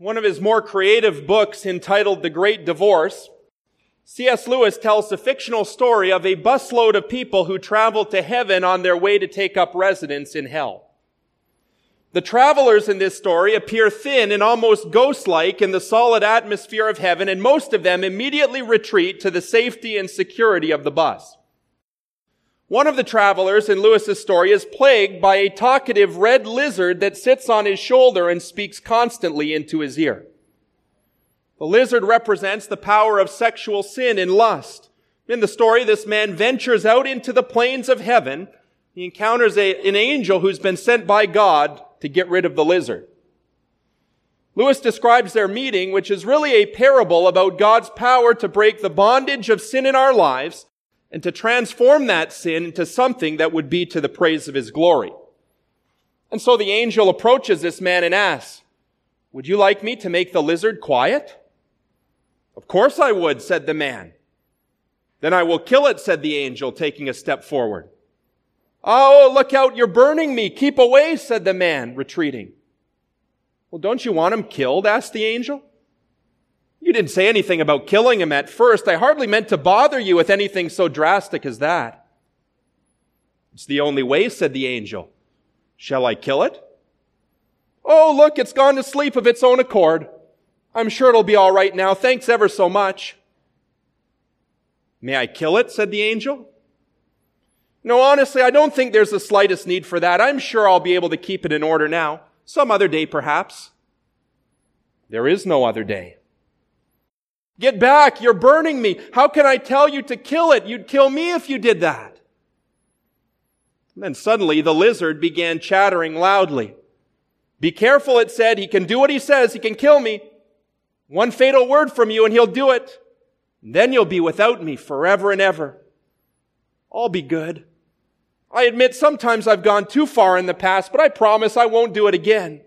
One of his more creative books entitled The Great Divorce, C.S. Lewis tells the fictional story of a busload of people who travel to heaven on their way to take up residence in hell. The travelers in this story appear thin and almost ghost-like in the solid atmosphere of heaven, and most of them immediately retreat to the safety and security of the bus. One of the travelers in Lewis's story is plagued by a talkative red lizard that sits on his shoulder and speaks constantly into his ear. The lizard represents the power of sexual sin and lust. In the story, this man ventures out into the plains of heaven. He encounters a, an angel who's been sent by God to get rid of the lizard. Lewis describes their meeting, which is really a parable about God's power to break the bondage of sin in our lives and to transform that sin into something that would be to the praise of his glory. And so the angel approaches this man and asks, would you like me to make the lizard quiet? Of course I would, said the man. Then I will kill it, said the angel, taking a step forward. Oh, look out, you're burning me. Keep away, said the man, retreating. Well, don't you want him killed? asked the angel. You didn't say anything about killing him at first. I hardly meant to bother you with anything so drastic as that. It's the only way, said the angel. Shall I kill it? Oh, look, it's gone to sleep of its own accord. I'm sure it'll be all right now. Thanks ever so much. May I kill it? said the angel. No, honestly, I don't think there's the slightest need for that. I'm sure I'll be able to keep it in order now. Some other day, perhaps. There is no other day. Get back! You're burning me! How can I tell you to kill it? You'd kill me if you did that. And then suddenly the lizard began chattering loudly. Be careful, it said. He can do what he says. He can kill me. One fatal word from you and he'll do it. And then you'll be without me forever and ever. I'll be good. I admit sometimes I've gone too far in the past, but I promise I won't do it again.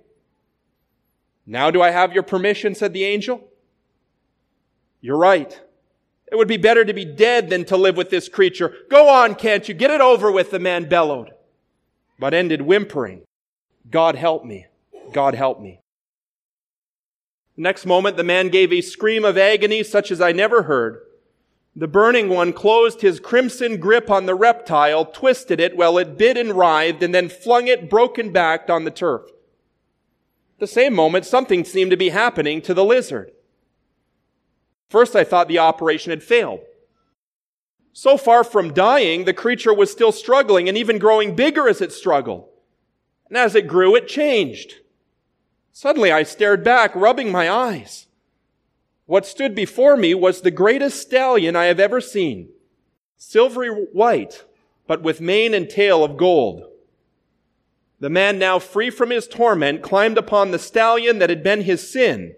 Now do I have your permission? said the angel. You're right. It would be better to be dead than to live with this creature. Go on, can't you? Get it over with, the man bellowed, but ended whimpering. God help me. God help me. The next moment, the man gave a scream of agony such as I never heard. The burning one closed his crimson grip on the reptile, twisted it while it bit and writhed, and then flung it broken backed on the turf. At the same moment, something seemed to be happening to the lizard. First, I thought the operation had failed. So far from dying, the creature was still struggling and even growing bigger as it struggled. And as it grew, it changed. Suddenly I stared back, rubbing my eyes. What stood before me was the greatest stallion I have ever seen. Silvery white, but with mane and tail of gold. The man now free from his torment climbed upon the stallion that had been his sin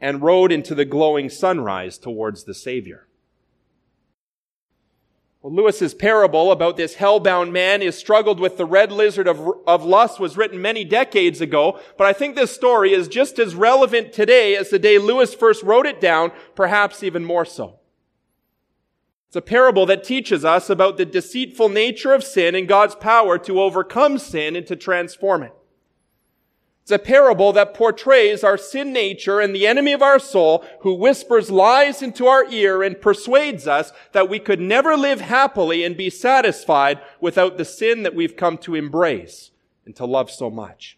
and rode into the glowing sunrise towards the Savior. Well, Lewis's parable about this hell-bound man is struggled with the red lizard of, of lust was written many decades ago, but I think this story is just as relevant today as the day Lewis first wrote it down, perhaps even more so. It's a parable that teaches us about the deceitful nature of sin and God's power to overcome sin and to transform it. It's a parable that portrays our sin nature and the enemy of our soul who whispers lies into our ear and persuades us that we could never live happily and be satisfied without the sin that we've come to embrace and to love so much.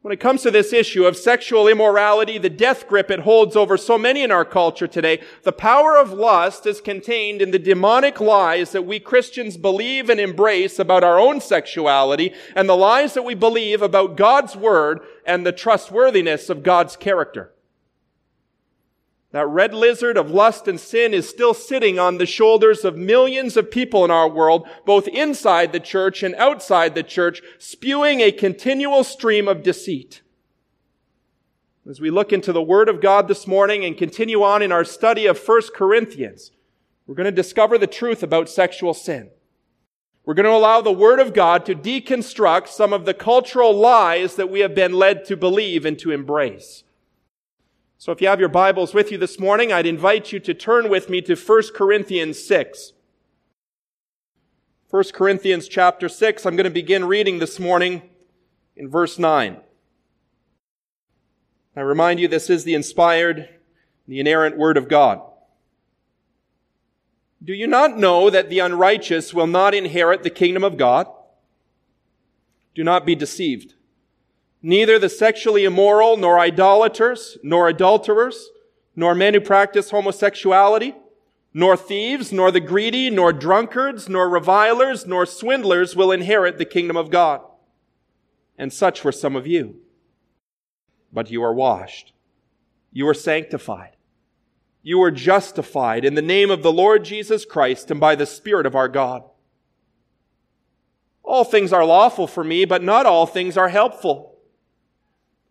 When it comes to this issue of sexual immorality, the death grip it holds over so many in our culture today, the power of lust is contained in the demonic lies that we Christians believe and embrace about our own sexuality and the lies that we believe about God's Word and the trustworthiness of God's character. That red lizard of lust and sin is still sitting on the shoulders of millions of people in our world, both inside the church and outside the church, spewing a continual stream of deceit. As we look into the Word of God this morning and continue on in our study of 1 Corinthians, we're going to discover the truth about sexual sin. We're going to allow the Word of God to deconstruct some of the cultural lies that we have been led to believe and to embrace. So if you have your Bibles with you this morning, I'd invite you to turn with me to 1 Corinthians 6. 1 Corinthians chapter 6, I'm going to begin reading this morning in verse 9. I remind you, this is the inspired, the inerrant Word of God. Do you not know that the unrighteous will not inherit the kingdom of God? Do not be deceived. Neither the sexually immoral, nor idolaters, nor adulterers, nor men who practice homosexuality, nor thieves, nor the greedy, nor drunkards, nor revilers, nor swindlers will inherit the kingdom of God. And such were some of you. But you are washed. You are sanctified. You are justified in the name of the Lord Jesus Christ and by the Spirit of our God. All things are lawful for me, but not all things are helpful.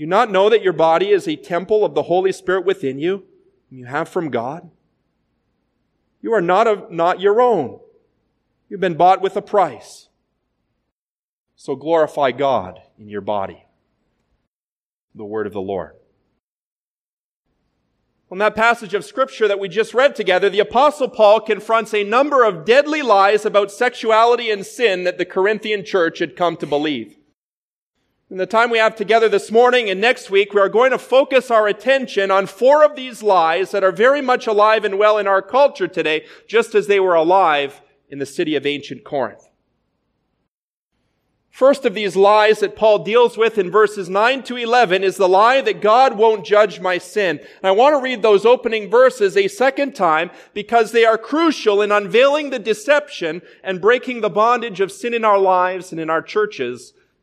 Do you not know that your body is a temple of the Holy Spirit within you, you have from God? You are not, a, not your own. You've been bought with a price. So glorify God in your body. The word of the Lord. In that passage of scripture that we just read together, the apostle Paul confronts a number of deadly lies about sexuality and sin that the Corinthian church had come to believe. In the time we have together this morning and next week, we are going to focus our attention on four of these lies that are very much alive and well in our culture today, just as they were alive in the city of ancient Corinth. First of these lies that Paul deals with in verses 9 to 11 is the lie that God won't judge my sin. And I want to read those opening verses a second time because they are crucial in unveiling the deception and breaking the bondage of sin in our lives and in our churches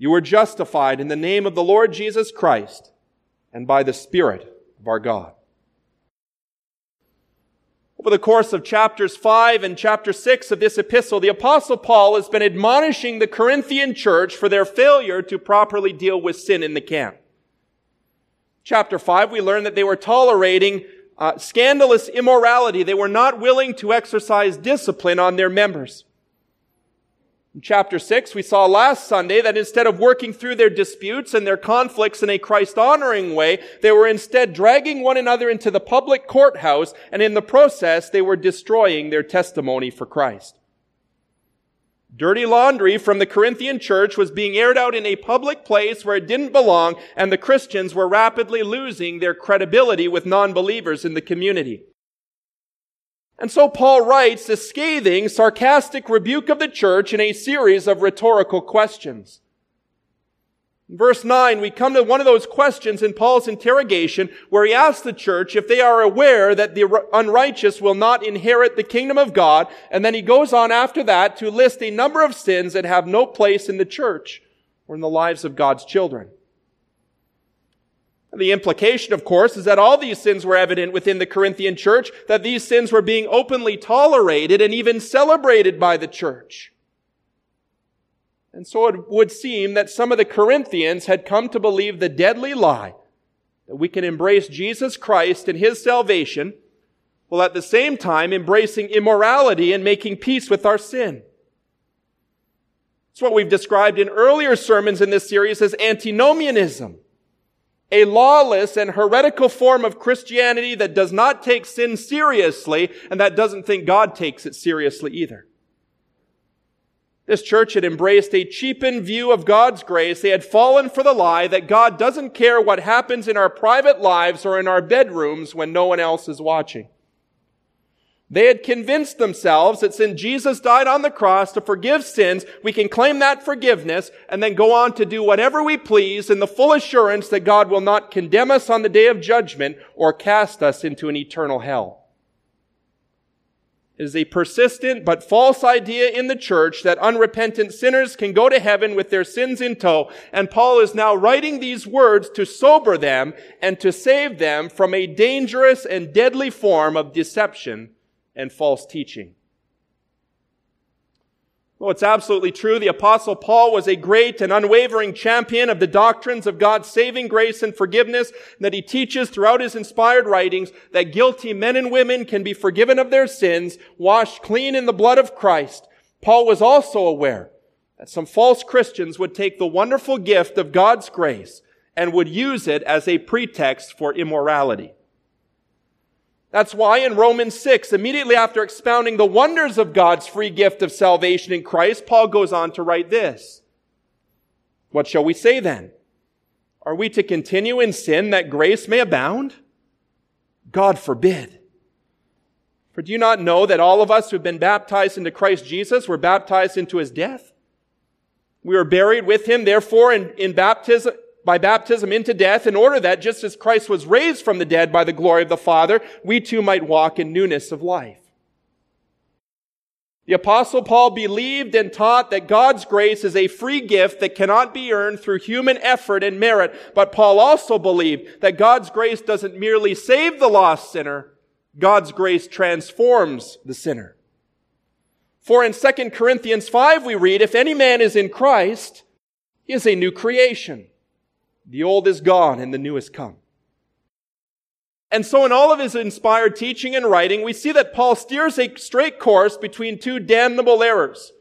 You were justified in the name of the Lord Jesus Christ and by the Spirit of our God. Over the course of chapters 5 and chapter 6 of this epistle, the apostle Paul has been admonishing the Corinthian church for their failure to properly deal with sin in the camp. Chapter 5, we learn that they were tolerating uh, scandalous immorality. They were not willing to exercise discipline on their members. In chapter 6, we saw last Sunday that instead of working through their disputes and their conflicts in a Christ honoring way, they were instead dragging one another into the public courthouse, and in the process, they were destroying their testimony for Christ. Dirty laundry from the Corinthian church was being aired out in a public place where it didn't belong, and the Christians were rapidly losing their credibility with non-believers in the community. And so Paul writes a scathing, sarcastic rebuke of the church in a series of rhetorical questions. In verse 9, we come to one of those questions in Paul's interrogation where he asks the church if they are aware that the unrighteous will not inherit the kingdom of God. And then he goes on after that to list a number of sins that have no place in the church or in the lives of God's children. The implication, of course, is that all these sins were evident within the Corinthian church, that these sins were being openly tolerated and even celebrated by the church. And so it would seem that some of the Corinthians had come to believe the deadly lie that we can embrace Jesus Christ and His salvation, while at the same time embracing immorality and making peace with our sin. It's what we've described in earlier sermons in this series as antinomianism A lawless and heretical form of Christianity that does not take sin seriously and that doesn't think God takes it seriously either. This church had embraced a cheapened view of God's grace. They had fallen for the lie that God doesn't care what happens in our private lives or in our bedrooms when no one else is watching. They had convinced themselves that since Jesus died on the cross to forgive sins, we can claim that forgiveness and then go on to do whatever we please in the full assurance that God will not condemn us on the day of judgment or cast us into an eternal hell. It is a persistent but false idea in the church that unrepentant sinners can go to heaven with their sins in tow. And Paul is now writing these words to sober them and to save them from a dangerous and deadly form of deception and false teaching. Well, it's absolutely true. The apostle Paul was a great and unwavering champion of the doctrines of God's saving grace and forgiveness that he teaches throughout his inspired writings that guilty men and women can be forgiven of their sins, washed clean in the blood of Christ. Paul was also aware that some false Christians would take the wonderful gift of God's grace and would use it as a pretext for immorality. That's why in Romans 6, immediately after expounding the wonders of God's free gift of salvation in Christ, Paul goes on to write this. What shall we say then? Are we to continue in sin that grace may abound? God forbid. For do you not know that all of us who've been baptized into Christ Jesus were baptized into his death? We were buried with him, therefore, in, in baptism, by baptism into death in order that just as Christ was raised from the dead by the glory of the Father, we too might walk in newness of life. The apostle Paul believed and taught that God's grace is a free gift that cannot be earned through human effort and merit. But Paul also believed that God's grace doesn't merely save the lost sinner, God's grace transforms the sinner. For in 2 Corinthians 5 we read, if any man is in Christ, he is a new creation. The old is gone and the new has come. And so in all of his inspired teaching and writing, we see that Paul steers a straight course between two damnable errors.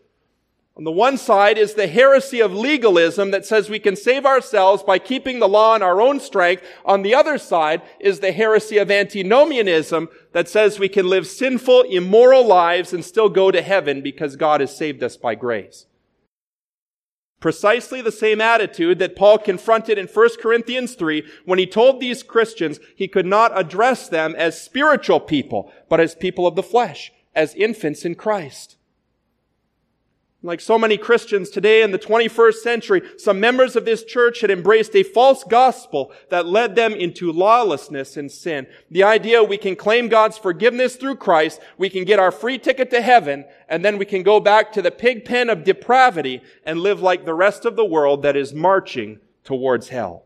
On the one side is the heresy of legalism that says we can save ourselves by keeping the law in our own strength. On the other side is the heresy of antinomianism that says we can live sinful, immoral lives and still go to heaven because God has saved us by grace. Precisely the same attitude that Paul confronted in 1 Corinthians 3 when he told these Christians he could not address them as spiritual people, but as people of the flesh, as infants in Christ. Like so many Christians today in the 21st century, some members of this church had embraced a false gospel that led them into lawlessness and sin. The idea we can claim God's forgiveness through Christ, we can get our free ticket to heaven, and then we can go back to the pig pen of depravity and live like the rest of the world that is marching towards hell.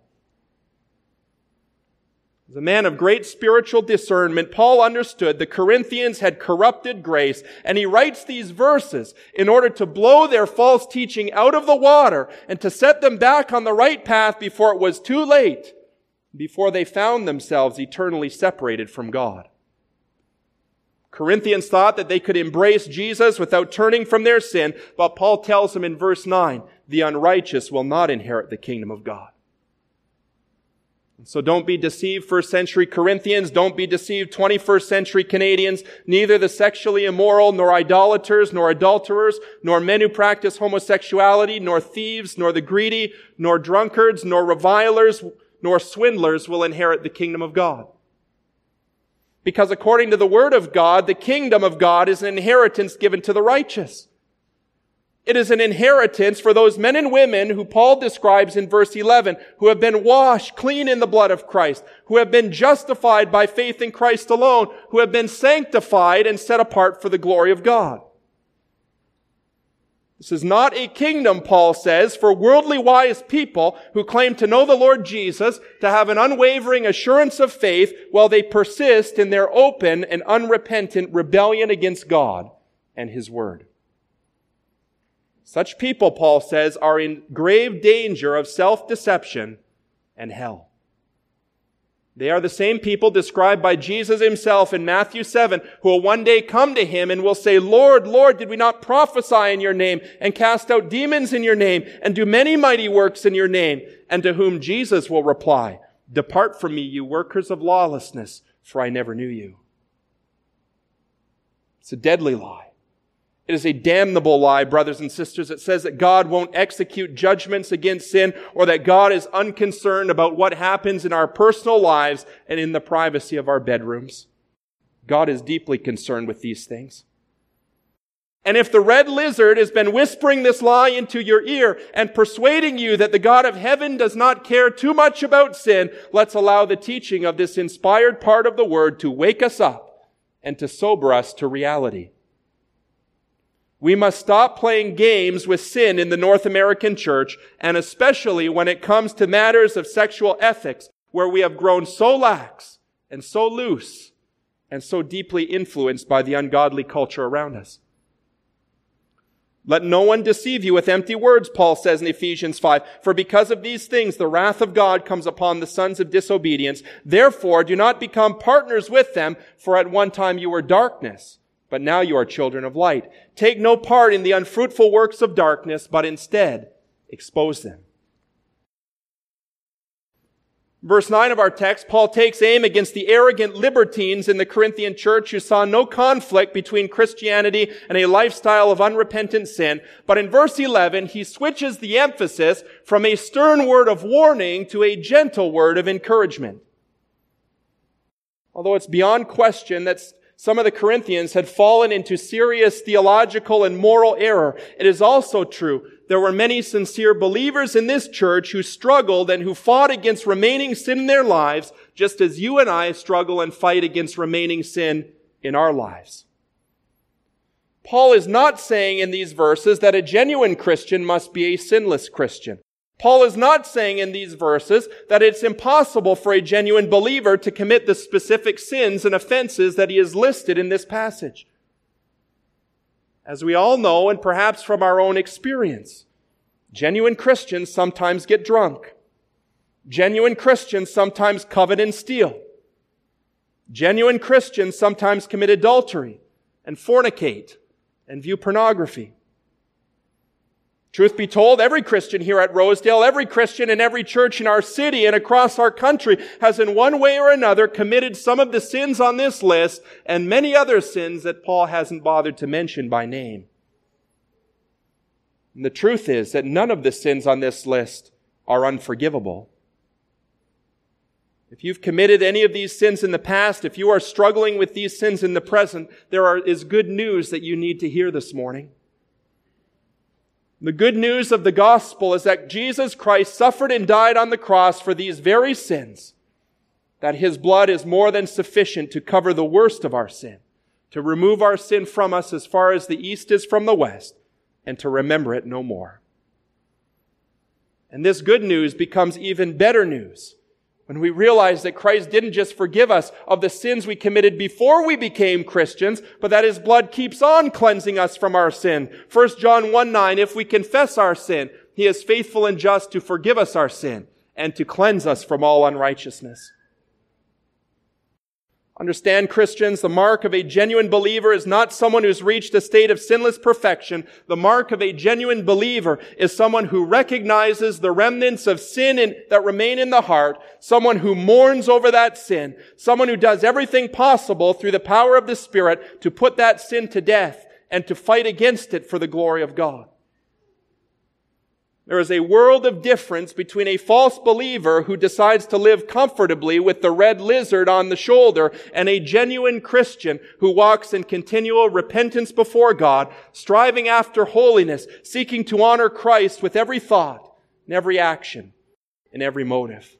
As a man of great spiritual discernment, Paul understood the Corinthians had corrupted grace, and he writes these verses in order to blow their false teaching out of the water and to set them back on the right path before it was too late, before they found themselves eternally separated from God. Corinthians thought that they could embrace Jesus without turning from their sin, but Paul tells them in verse 9, the unrighteous will not inherit the kingdom of God. So don't be deceived, first century Corinthians. Don't be deceived, 21st century Canadians. Neither the sexually immoral, nor idolaters, nor adulterers, nor men who practice homosexuality, nor thieves, nor the greedy, nor drunkards, nor revilers, nor swindlers will inherit the kingdom of God. Because according to the word of God, the kingdom of God is an inheritance given to the righteous. It is an inheritance for those men and women who Paul describes in verse 11, who have been washed clean in the blood of Christ, who have been justified by faith in Christ alone, who have been sanctified and set apart for the glory of God. This is not a kingdom, Paul says, for worldly wise people who claim to know the Lord Jesus, to have an unwavering assurance of faith while they persist in their open and unrepentant rebellion against God and His Word. Such people, Paul says, are in grave danger of self-deception and hell. They are the same people described by Jesus himself in Matthew 7 who will one day come to him and will say, Lord, Lord, did we not prophesy in your name and cast out demons in your name and do many mighty works in your name? And to whom Jesus will reply, Depart from me, you workers of lawlessness, for I never knew you. It's a deadly lie. It is a damnable lie, brothers and sisters. It says that God won't execute judgments against sin or that God is unconcerned about what happens in our personal lives and in the privacy of our bedrooms. God is deeply concerned with these things. And if the red lizard has been whispering this lie into your ear and persuading you that the God of heaven does not care too much about sin, let's allow the teaching of this inspired part of the word to wake us up and to sober us to reality. We must stop playing games with sin in the North American church, and especially when it comes to matters of sexual ethics, where we have grown so lax and so loose and so deeply influenced by the ungodly culture around us. Let no one deceive you with empty words, Paul says in Ephesians 5. For because of these things, the wrath of God comes upon the sons of disobedience. Therefore, do not become partners with them, for at one time you were darkness but now you are children of light. Take no part in the unfruitful works of darkness, but instead expose them. Verse 9 of our text, Paul takes aim against the arrogant libertines in the Corinthian church who saw no conflict between Christianity and a lifestyle of unrepentant sin. But in verse 11, he switches the emphasis from a stern word of warning to a gentle word of encouragement. Although it's beyond question that some of the Corinthians had fallen into serious theological and moral error. It is also true there were many sincere believers in this church who struggled and who fought against remaining sin in their lives, just as you and I struggle and fight against remaining sin in our lives. Paul is not saying in these verses that a genuine Christian must be a sinless Christian. Paul is not saying in these verses that it's impossible for a genuine believer to commit the specific sins and offenses that he has listed in this passage. As we all know, and perhaps from our own experience, genuine Christians sometimes get drunk. Genuine Christians sometimes covet and steal. Genuine Christians sometimes commit adultery and fornicate and view pornography. Truth be told, every Christian here at Rosedale, every Christian in every church in our city and across our country has in one way or another committed some of the sins on this list and many other sins that Paul hasn't bothered to mention by name. And the truth is that none of the sins on this list are unforgivable. If you've committed any of these sins in the past, if you are struggling with these sins in the present, there are, is good news that you need to hear this morning. The good news of the gospel is that Jesus Christ suffered and died on the cross for these very sins, that his blood is more than sufficient to cover the worst of our sin, to remove our sin from us as far as the east is from the west, and to remember it no more. And this good news becomes even better news when we realize that Christ didn't just forgive us of the sins we committed before we became Christians, but that His blood keeps on cleansing us from our sin. 1 John 1 9, if we confess our sin, He is faithful and just to forgive us our sin and to cleanse us from all unrighteousness. Understand, Christians, the mark of a genuine believer is not someone who's reached a state of sinless perfection. The mark of a genuine believer is someone who recognizes the remnants of sin in, that remain in the heart, someone who mourns over that sin, someone who does everything possible through the power of the Spirit to put that sin to death and to fight against it for the glory of God. There is a world of difference between a false believer who decides to live comfortably with the red lizard on the shoulder and a genuine Christian who walks in continual repentance before God, striving after holiness, seeking to honor Christ with every thought and every action and every motive.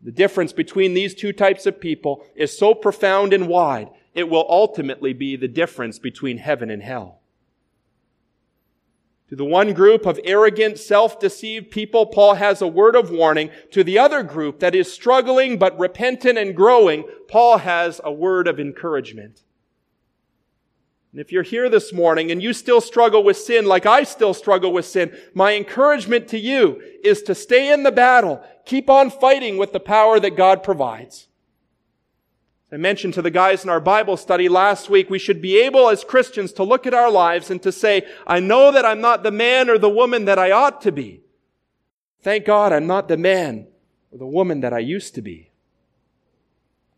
The difference between these two types of people is so profound and wide, it will ultimately be the difference between heaven and hell. To the one group of arrogant, self-deceived people, Paul has a word of warning. To the other group that is struggling but repentant and growing, Paul has a word of encouragement. And if you're here this morning and you still struggle with sin like I still struggle with sin, my encouragement to you is to stay in the battle. Keep on fighting with the power that God provides. I mentioned to the guys in our Bible study last week, we should be able as Christians to look at our lives and to say, I know that I'm not the man or the woman that I ought to be. Thank God I'm not the man or the woman that I used to be.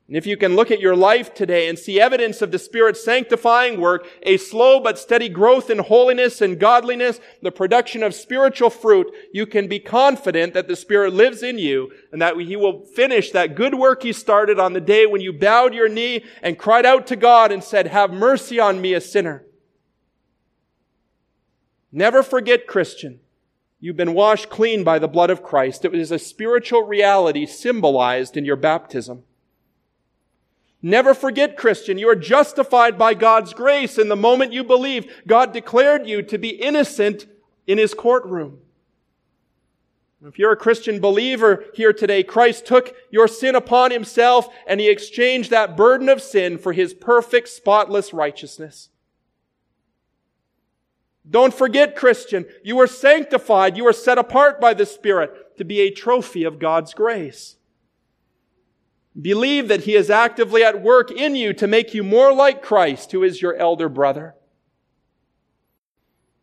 And if you can look at your life today and see evidence of the Spirit's sanctifying work, a slow but steady growth in holiness and godliness, the production of spiritual fruit, you can be confident that the Spirit lives in you and that He will finish that good work He started on the day when you bowed your knee and cried out to God and said, have mercy on me, a sinner. Never forget, Christian, you've been washed clean by the blood of Christ. It is a spiritual reality symbolized in your baptism. Never forget, Christian, you are justified by God's grace in the moment you believe. God declared you to be innocent in his courtroom. If you're a Christian believer here today, Christ took your sin upon himself and he exchanged that burden of sin for his perfect, spotless righteousness. Don't forget, Christian, you are sanctified. You are set apart by the Spirit to be a trophy of God's grace. Believe that He is actively at work in you to make you more like Christ, who is your elder brother.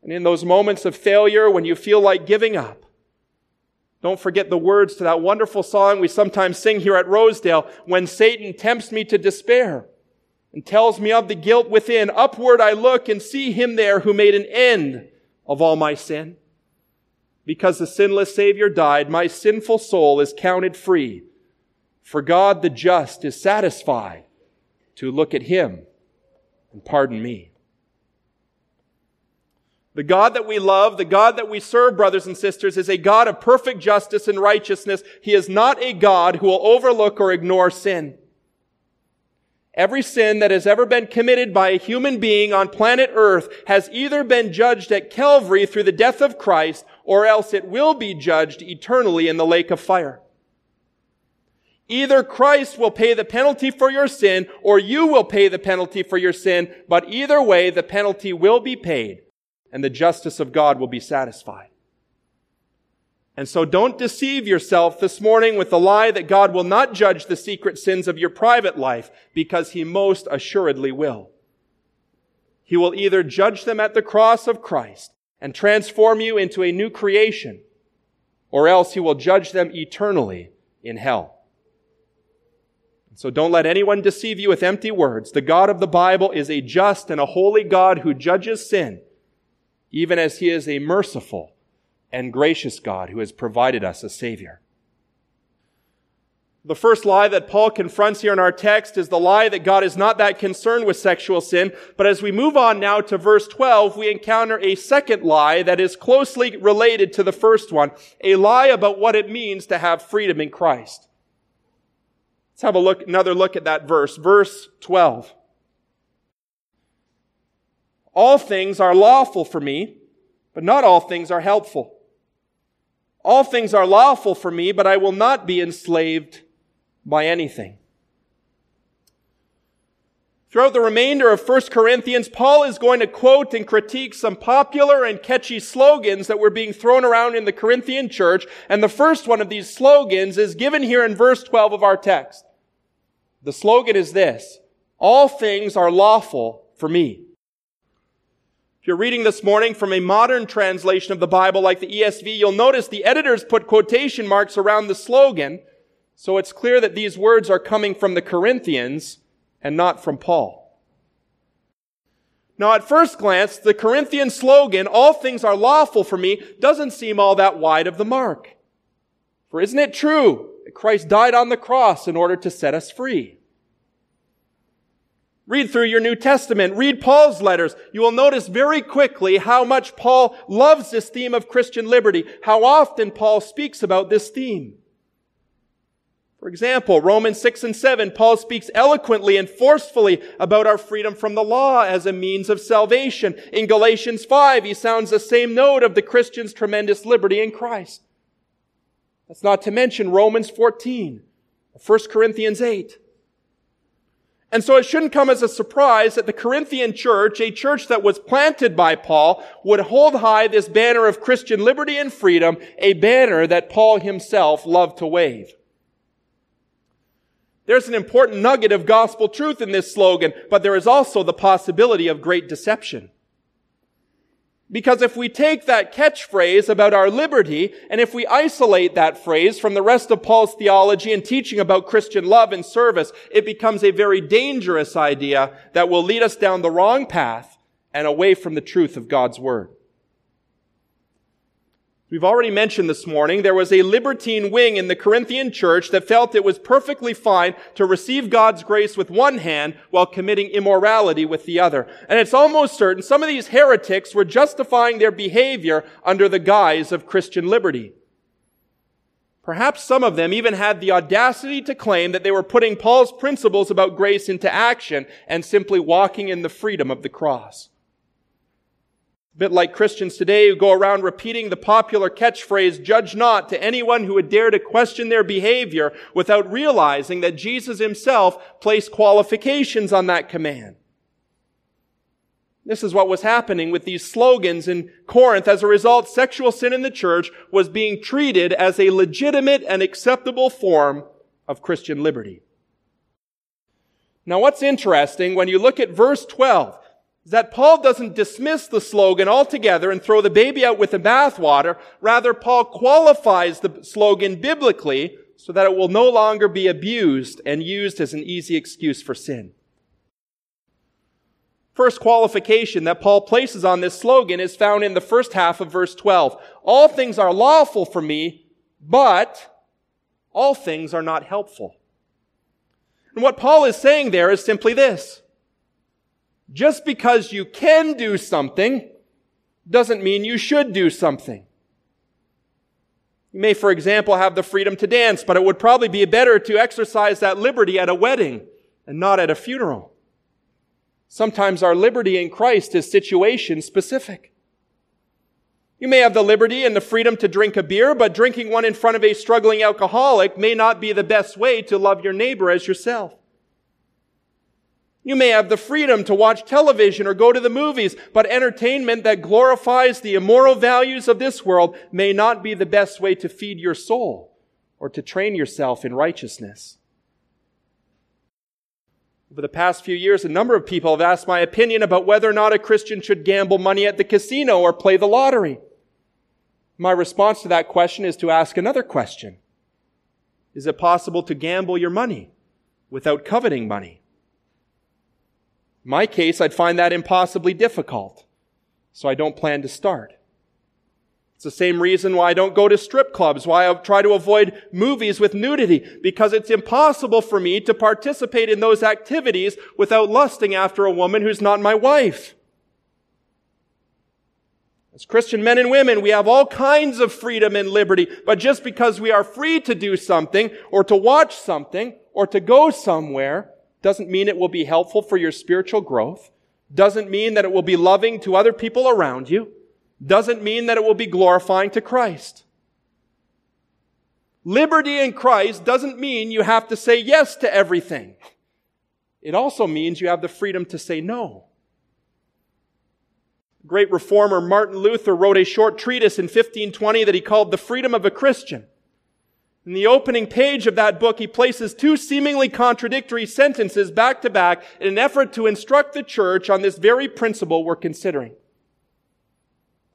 And in those moments of failure when you feel like giving up, don't forget the words to that wonderful song we sometimes sing here at Rosedale, when Satan tempts me to despair and tells me of the guilt within. Upward I look and see him there who made an end of all my sin. Because the sinless Savior died, my sinful soul is counted free for God the just is satisfied to look at him and pardon me. The God that we love, the God that we serve, brothers and sisters, is a God of perfect justice and righteousness. He is not a God who will overlook or ignore sin. Every sin that has ever been committed by a human being on planet earth has either been judged at Calvary through the death of Christ, or else it will be judged eternally in the lake of fire. Either Christ will pay the penalty for your sin or you will pay the penalty for your sin, but either way, the penalty will be paid and the justice of God will be satisfied. And so don't deceive yourself this morning with the lie that God will not judge the secret sins of your private life because he most assuredly will. He will either judge them at the cross of Christ and transform you into a new creation, or else he will judge them eternally in hell. So don't let anyone deceive you with empty words. The God of the Bible is a just and a holy God who judges sin, even as he is a merciful and gracious God who has provided us a Savior. The first lie that Paul confronts here in our text is the lie that God is not that concerned with sexual sin. But as we move on now to verse 12, we encounter a second lie that is closely related to the first one. A lie about what it means to have freedom in Christ. Let's have a look, another look at that verse. Verse 12. All things are lawful for me, but not all things are helpful. All things are lawful for me, but I will not be enslaved by anything. Throughout the remainder of 1 Corinthians, Paul is going to quote and critique some popular and catchy slogans that were being thrown around in the Corinthian church. And the first one of these slogans is given here in verse 12 of our text. The slogan is this, all things are lawful for me. If you're reading this morning from a modern translation of the Bible like the ESV, you'll notice the editors put quotation marks around the slogan, so it's clear that these words are coming from the Corinthians and not from Paul. Now, at first glance, the Corinthian slogan, all things are lawful for me, doesn't seem all that wide of the mark. For isn't it true Christ died on the cross in order to set us free. Read through your New Testament. Read Paul's letters. You will notice very quickly how much Paul loves this theme of Christian liberty, how often Paul speaks about this theme. For example, Romans 6 and 7, Paul speaks eloquently and forcefully about our freedom from the law as a means of salvation. In Galatians 5, he sounds the same note of the Christian's tremendous liberty in Christ. That's not to mention Romans 14, 1 Corinthians 8. And so it shouldn't come as a surprise that the Corinthian church, a church that was planted by Paul, would hold high this banner of Christian liberty and freedom, a banner that Paul himself loved to wave. There's an important nugget of gospel truth in this slogan, but there is also the possibility of great deception. Because if we take that catchphrase about our liberty, and if we isolate that phrase from the rest of Paul's theology and teaching about Christian love and service, it becomes a very dangerous idea that will lead us down the wrong path and away from the truth of God's Word. We've already mentioned this morning there was a libertine wing in the Corinthian church that felt it was perfectly fine to receive God's grace with one hand while committing immorality with the other. And it's almost certain some of these heretics were justifying their behavior under the guise of Christian liberty. Perhaps some of them even had the audacity to claim that they were putting Paul's principles about grace into action and simply walking in the freedom of the cross. A bit like Christians today who go around repeating the popular catchphrase, judge not to anyone who would dare to question their behavior without realizing that Jesus himself placed qualifications on that command. This is what was happening with these slogans in Corinth. As a result, sexual sin in the church was being treated as a legitimate and acceptable form of Christian liberty. Now what's interesting when you look at verse 12, is that Paul doesn't dismiss the slogan altogether and throw the baby out with the bathwater. Rather, Paul qualifies the slogan biblically so that it will no longer be abused and used as an easy excuse for sin. First qualification that Paul places on this slogan is found in the first half of verse 12. All things are lawful for me, but all things are not helpful. And what Paul is saying there is simply this. Just because you can do something doesn't mean you should do something. You may, for example, have the freedom to dance, but it would probably be better to exercise that liberty at a wedding and not at a funeral. Sometimes our liberty in Christ is situation specific. You may have the liberty and the freedom to drink a beer, but drinking one in front of a struggling alcoholic may not be the best way to love your neighbor as yourself. You may have the freedom to watch television or go to the movies, but entertainment that glorifies the immoral values of this world may not be the best way to feed your soul or to train yourself in righteousness. Over the past few years, a number of people have asked my opinion about whether or not a Christian should gamble money at the casino or play the lottery. My response to that question is to ask another question. Is it possible to gamble your money without coveting money? In my case, I'd find that impossibly difficult, so I don't plan to start. It's the same reason why I don't go to strip clubs, why I try to avoid movies with nudity, because it's impossible for me to participate in those activities without lusting after a woman who's not my wife. As Christian men and women, we have all kinds of freedom and liberty, but just because we are free to do something, or to watch something, or to go somewhere, doesn't mean it will be helpful for your spiritual growth. Doesn't mean that it will be loving to other people around you. Doesn't mean that it will be glorifying to Christ. Liberty in Christ doesn't mean you have to say yes to everything. It also means you have the freedom to say no. Great reformer Martin Luther wrote a short treatise in 1520 that he called The Freedom of a Christian. In the opening page of that book, he places two seemingly contradictory sentences back to back in an effort to instruct the church on this very principle we're considering.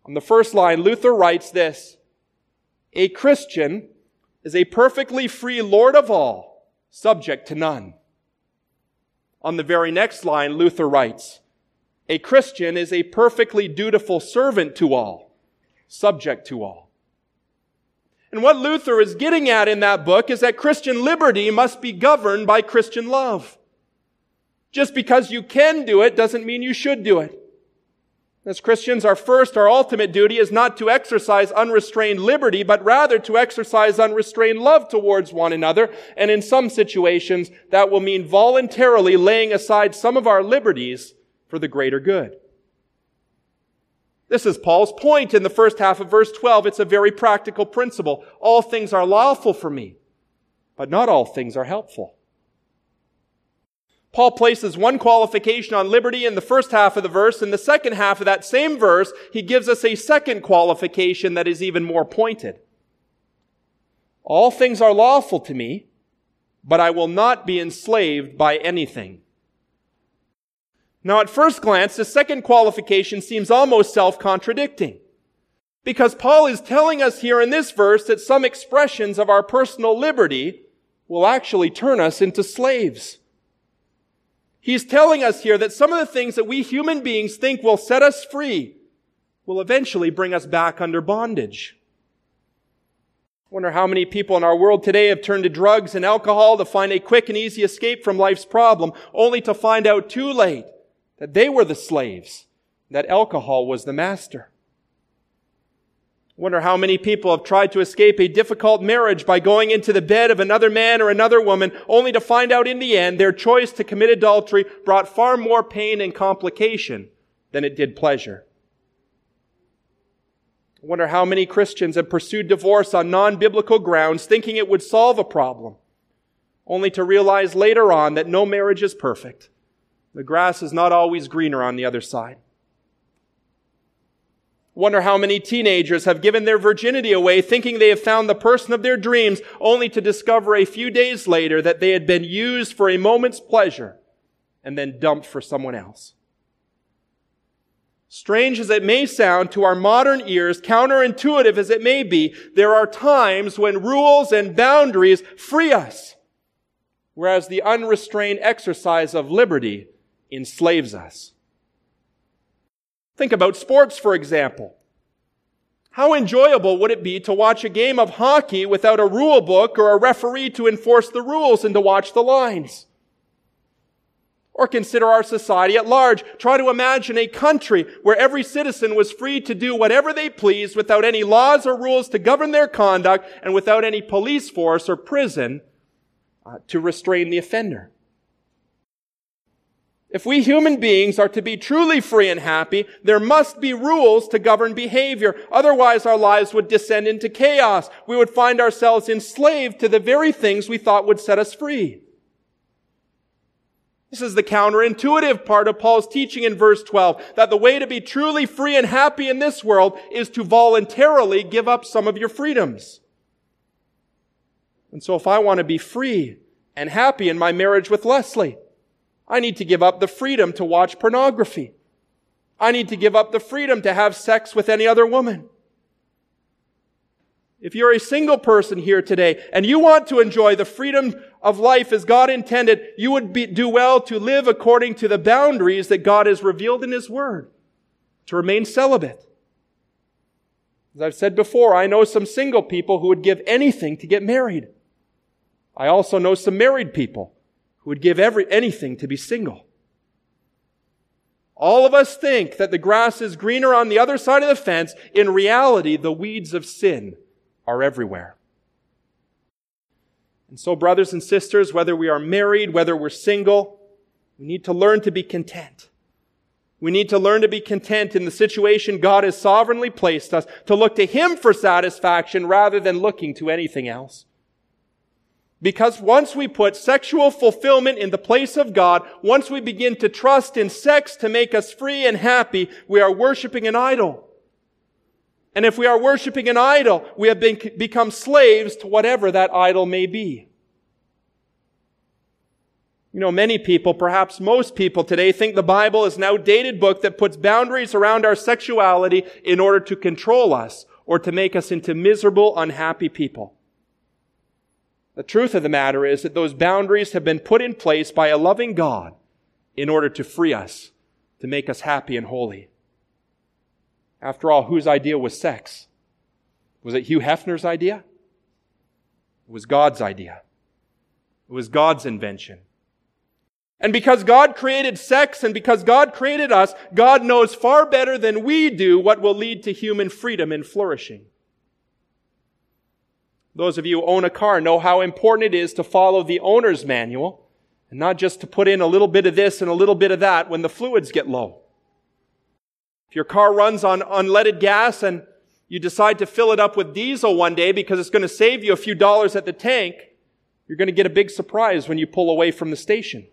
On the first line, Luther writes this, A Christian is a perfectly free Lord of all, subject to none. On the very next line, Luther writes, A Christian is a perfectly dutiful servant to all, subject to all. And what Luther is getting at in that book is that Christian liberty must be governed by Christian love. Just because you can do it doesn't mean you should do it. As Christians, our first, our ultimate duty is not to exercise unrestrained liberty, but rather to exercise unrestrained love towards one another. And in some situations, that will mean voluntarily laying aside some of our liberties for the greater good. This is Paul's point in the first half of verse 12. It's a very practical principle. All things are lawful for me, but not all things are helpful. Paul places one qualification on liberty in the first half of the verse. In the second half of that same verse, he gives us a second qualification that is even more pointed. All things are lawful to me, but I will not be enslaved by anything. Now, at first glance, the second qualification seems almost self-contradicting. Because Paul is telling us here in this verse that some expressions of our personal liberty will actually turn us into slaves. He's telling us here that some of the things that we human beings think will set us free will eventually bring us back under bondage. I wonder how many people in our world today have turned to drugs and alcohol to find a quick and easy escape from life's problem, only to find out too late that they were the slaves, that alcohol was the master. Wonder how many people have tried to escape a difficult marriage by going into the bed of another man or another woman, only to find out in the end their choice to commit adultery brought far more pain and complication than it did pleasure. Wonder how many Christians have pursued divorce on non-biblical grounds, thinking it would solve a problem, only to realize later on that no marriage is perfect. The grass is not always greener on the other side. Wonder how many teenagers have given their virginity away thinking they have found the person of their dreams only to discover a few days later that they had been used for a moment's pleasure and then dumped for someone else. Strange as it may sound to our modern ears, counterintuitive as it may be, there are times when rules and boundaries free us, whereas the unrestrained exercise of liberty enslaves us. Think about sports, for example. How enjoyable would it be to watch a game of hockey without a rule book or a referee to enforce the rules and to watch the lines? Or consider our society at large. Try to imagine a country where every citizen was free to do whatever they pleased without any laws or rules to govern their conduct and without any police force or prison uh, to restrain the offender. If we human beings are to be truly free and happy, there must be rules to govern behavior. Otherwise, our lives would descend into chaos. We would find ourselves enslaved to the very things we thought would set us free. This is the counterintuitive part of Paul's teaching in verse 12, that the way to be truly free and happy in this world is to voluntarily give up some of your freedoms. And so if I want to be free and happy in my marriage with Leslie, I need to give up the freedom to watch pornography. I need to give up the freedom to have sex with any other woman. If you're a single person here today and you want to enjoy the freedom of life as God intended, you would be, do well to live according to the boundaries that God has revealed in His Word, to remain celibate. As I've said before, I know some single people who would give anything to get married. I also know some married people who would give every, anything to be single. All of us think that the grass is greener on the other side of the fence. In reality, the weeds of sin are everywhere. And so, brothers and sisters, whether we are married, whether we're single, we need to learn to be content. We need to learn to be content in the situation God has sovereignly placed us, to look to Him for satisfaction rather than looking to anything else. Because once we put sexual fulfillment in the place of God, once we begin to trust in sex to make us free and happy, we are worshiping an idol. And if we are worshiping an idol, we have been, become slaves to whatever that idol may be. You know, many people, perhaps most people today, think the Bible is an outdated book that puts boundaries around our sexuality in order to control us or to make us into miserable, unhappy people. The truth of the matter is that those boundaries have been put in place by a loving God in order to free us, to make us happy and holy. After all, whose idea was sex? Was it Hugh Hefner's idea? It was God's idea. It was God's invention. And because God created sex and because God created us, God knows far better than we do what will lead to human freedom and flourishing. Those of you who own a car know how important it is to follow the owner's manual and not just to put in a little bit of this and a little bit of that when the fluids get low. If your car runs on unleaded gas and you decide to fill it up with diesel one day because it's going to save you a few dollars at the tank, you're going to get a big surprise when you pull away from the station.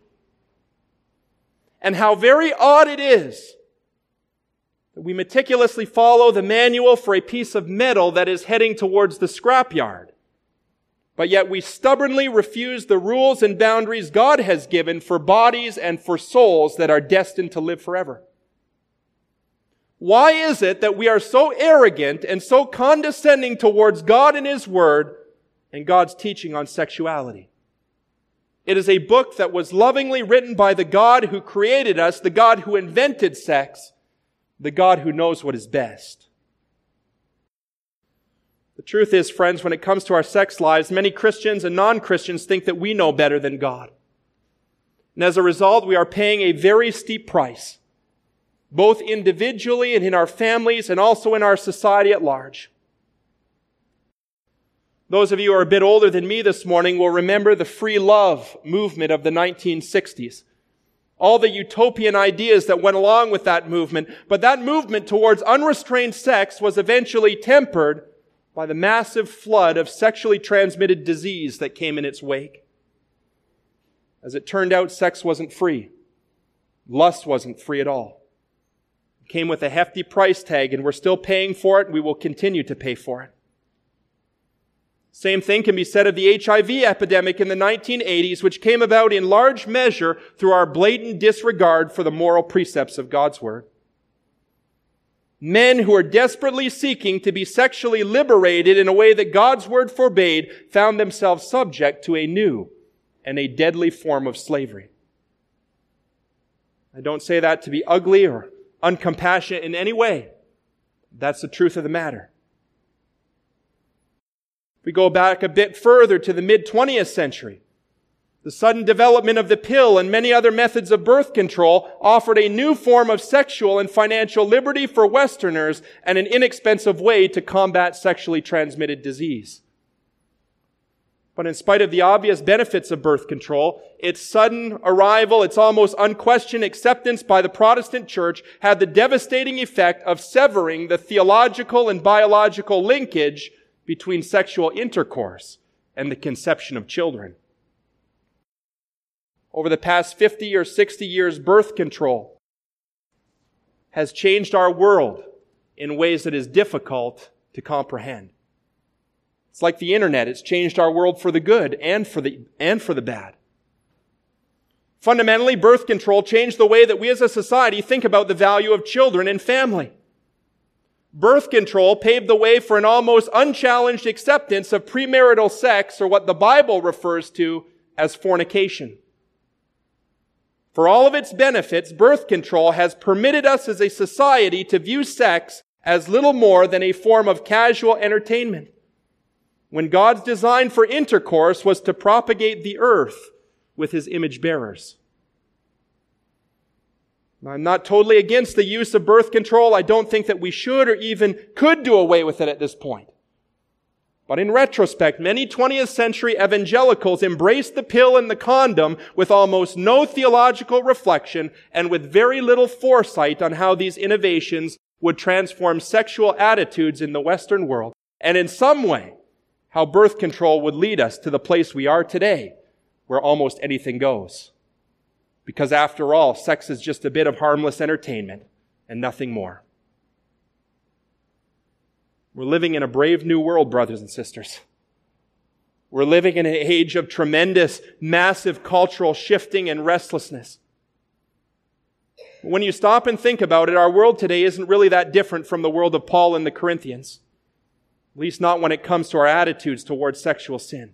And how very odd it is that we meticulously follow the manual for a piece of metal that is heading towards the scrapyard but yet we stubbornly refuse the rules and boundaries God has given for bodies and for souls that are destined to live forever. Why is it that we are so arrogant and so condescending towards God and His Word and God's teaching on sexuality? It is a book that was lovingly written by the God who created us, the God who invented sex, the God who knows what is best. The truth is, friends, when it comes to our sex lives, many Christians and non-Christians think that we know better than God. And as a result, we are paying a very steep price, both individually and in our families and also in our society at large. Those of you who are a bit older than me this morning will remember the free love movement of the 1960s. All the utopian ideas that went along with that movement. But that movement towards unrestrained sex was eventually tempered by the massive flood of sexually transmitted disease that came in its wake. As it turned out, sex wasn't free. Lust wasn't free at all. It came with a hefty price tag, and we're still paying for it, and we will continue to pay for it. Same thing can be said of the HIV epidemic in the 1980s, which came about in large measure through our blatant disregard for the moral precepts of God's Word men who are desperately seeking to be sexually liberated in a way that God's word forbade found themselves subject to a new and a deadly form of slavery. I don't say that to be ugly or uncompassionate in any way. That's the truth of the matter. We go back a bit further to the mid 20th century. The sudden development of the pill and many other methods of birth control offered a new form of sexual and financial liberty for Westerners and an inexpensive way to combat sexually transmitted disease. But in spite of the obvious benefits of birth control, its sudden arrival, its almost unquestioned acceptance by the Protestant church had the devastating effect of severing the theological and biological linkage between sexual intercourse and the conception of children over the past 50 or 60 years, birth control has changed our world in ways that is difficult to comprehend. It's like the internet. It's changed our world for the good and for the, and for the bad. Fundamentally, birth control changed the way that we as a society think about the value of children and family. Birth control paved the way for an almost unchallenged acceptance of premarital sex or what the Bible refers to as fornication. For all of its benefits, birth control has permitted us as a society to view sex as little more than a form of casual entertainment. When God's design for intercourse was to propagate the earth with his image bearers. I'm not totally against the use of birth control. I don't think that we should or even could do away with it at this point. But in retrospect, many 20th century evangelicals embraced the pill and the condom with almost no theological reflection and with very little foresight on how these innovations would transform sexual attitudes in the Western world, and in some way, how birth control would lead us to the place we are today, where almost anything goes. Because after all, sex is just a bit of harmless entertainment and nothing more. We're living in a brave new world, brothers and sisters. We're living in an age of tremendous, massive cultural shifting and restlessness. When you stop and think about it, our world today isn't really that different from the world of Paul and the Corinthians. At least not when it comes to our attitudes towards sexual sin.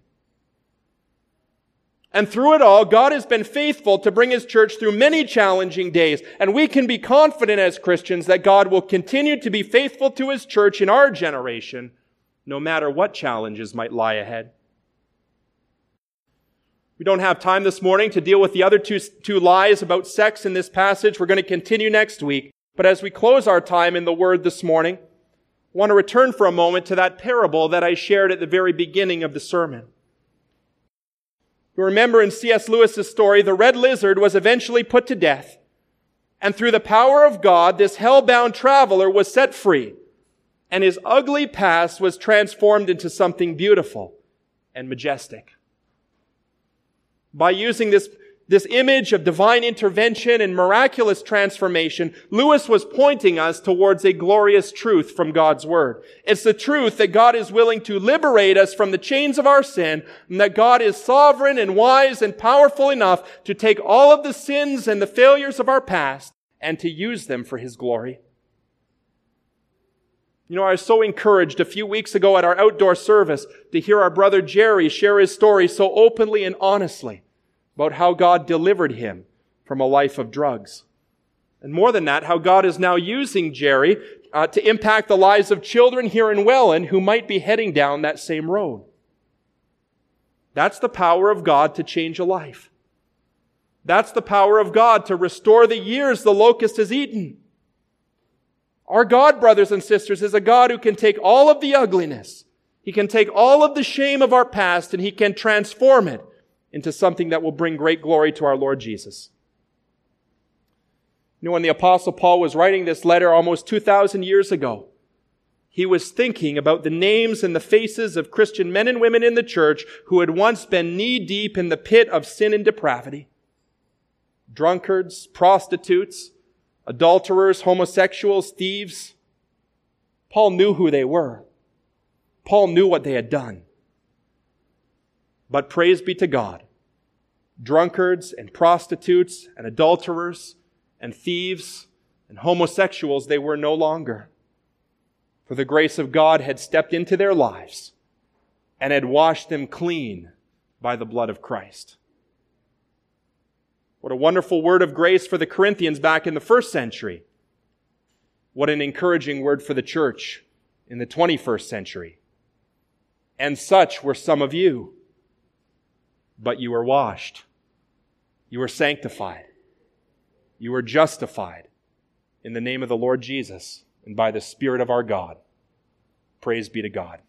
And through it all, God has been faithful to bring His church through many challenging days. And we can be confident as Christians that God will continue to be faithful to His church in our generation, no matter what challenges might lie ahead. We don't have time this morning to deal with the other two, two lies about sex in this passage. We're going to continue next week. But as we close our time in the Word this morning, I want to return for a moment to that parable that I shared at the very beginning of the sermon. You remember in C.S. Lewis's story, the red lizard was eventually put to death. And through the power of God, this hell-bound traveler was set free. And his ugly past was transformed into something beautiful and majestic. By using this, this image of divine intervention and miraculous transformation, Lewis was pointing us towards a glorious truth from God's Word. It's the truth that God is willing to liberate us from the chains of our sin, and that God is sovereign and wise and powerful enough to take all of the sins and the failures of our past and to use them for His glory. You know, I was so encouraged a few weeks ago at our outdoor service to hear our brother Jerry share his story so openly and honestly about how God delivered him from a life of drugs. And more than that, how God is now using Jerry uh, to impact the lives of children here in Welland who might be heading down that same road. That's the power of God to change a life. That's the power of God to restore the years the locust has eaten. Our God, brothers and sisters, is a God who can take all of the ugliness. He can take all of the shame of our past and He can transform it into something that will bring great glory to our Lord Jesus. You know, when the apostle Paul was writing this letter almost 2,000 years ago, he was thinking about the names and the faces of Christian men and women in the church who had once been knee deep in the pit of sin and depravity. Drunkards, prostitutes, adulterers, homosexuals, thieves. Paul knew who they were. Paul knew what they had done. But praise be to God. Drunkards and prostitutes and adulterers and thieves and homosexuals they were no longer. For the grace of God had stepped into their lives and had washed them clean by the blood of Christ. What a wonderful word of grace for the Corinthians back in the first century. What an encouraging word for the church in the 21st century. And such were some of you but you were washed. You were sanctified. You were justified in the name of the Lord Jesus and by the Spirit of our God. Praise be to God.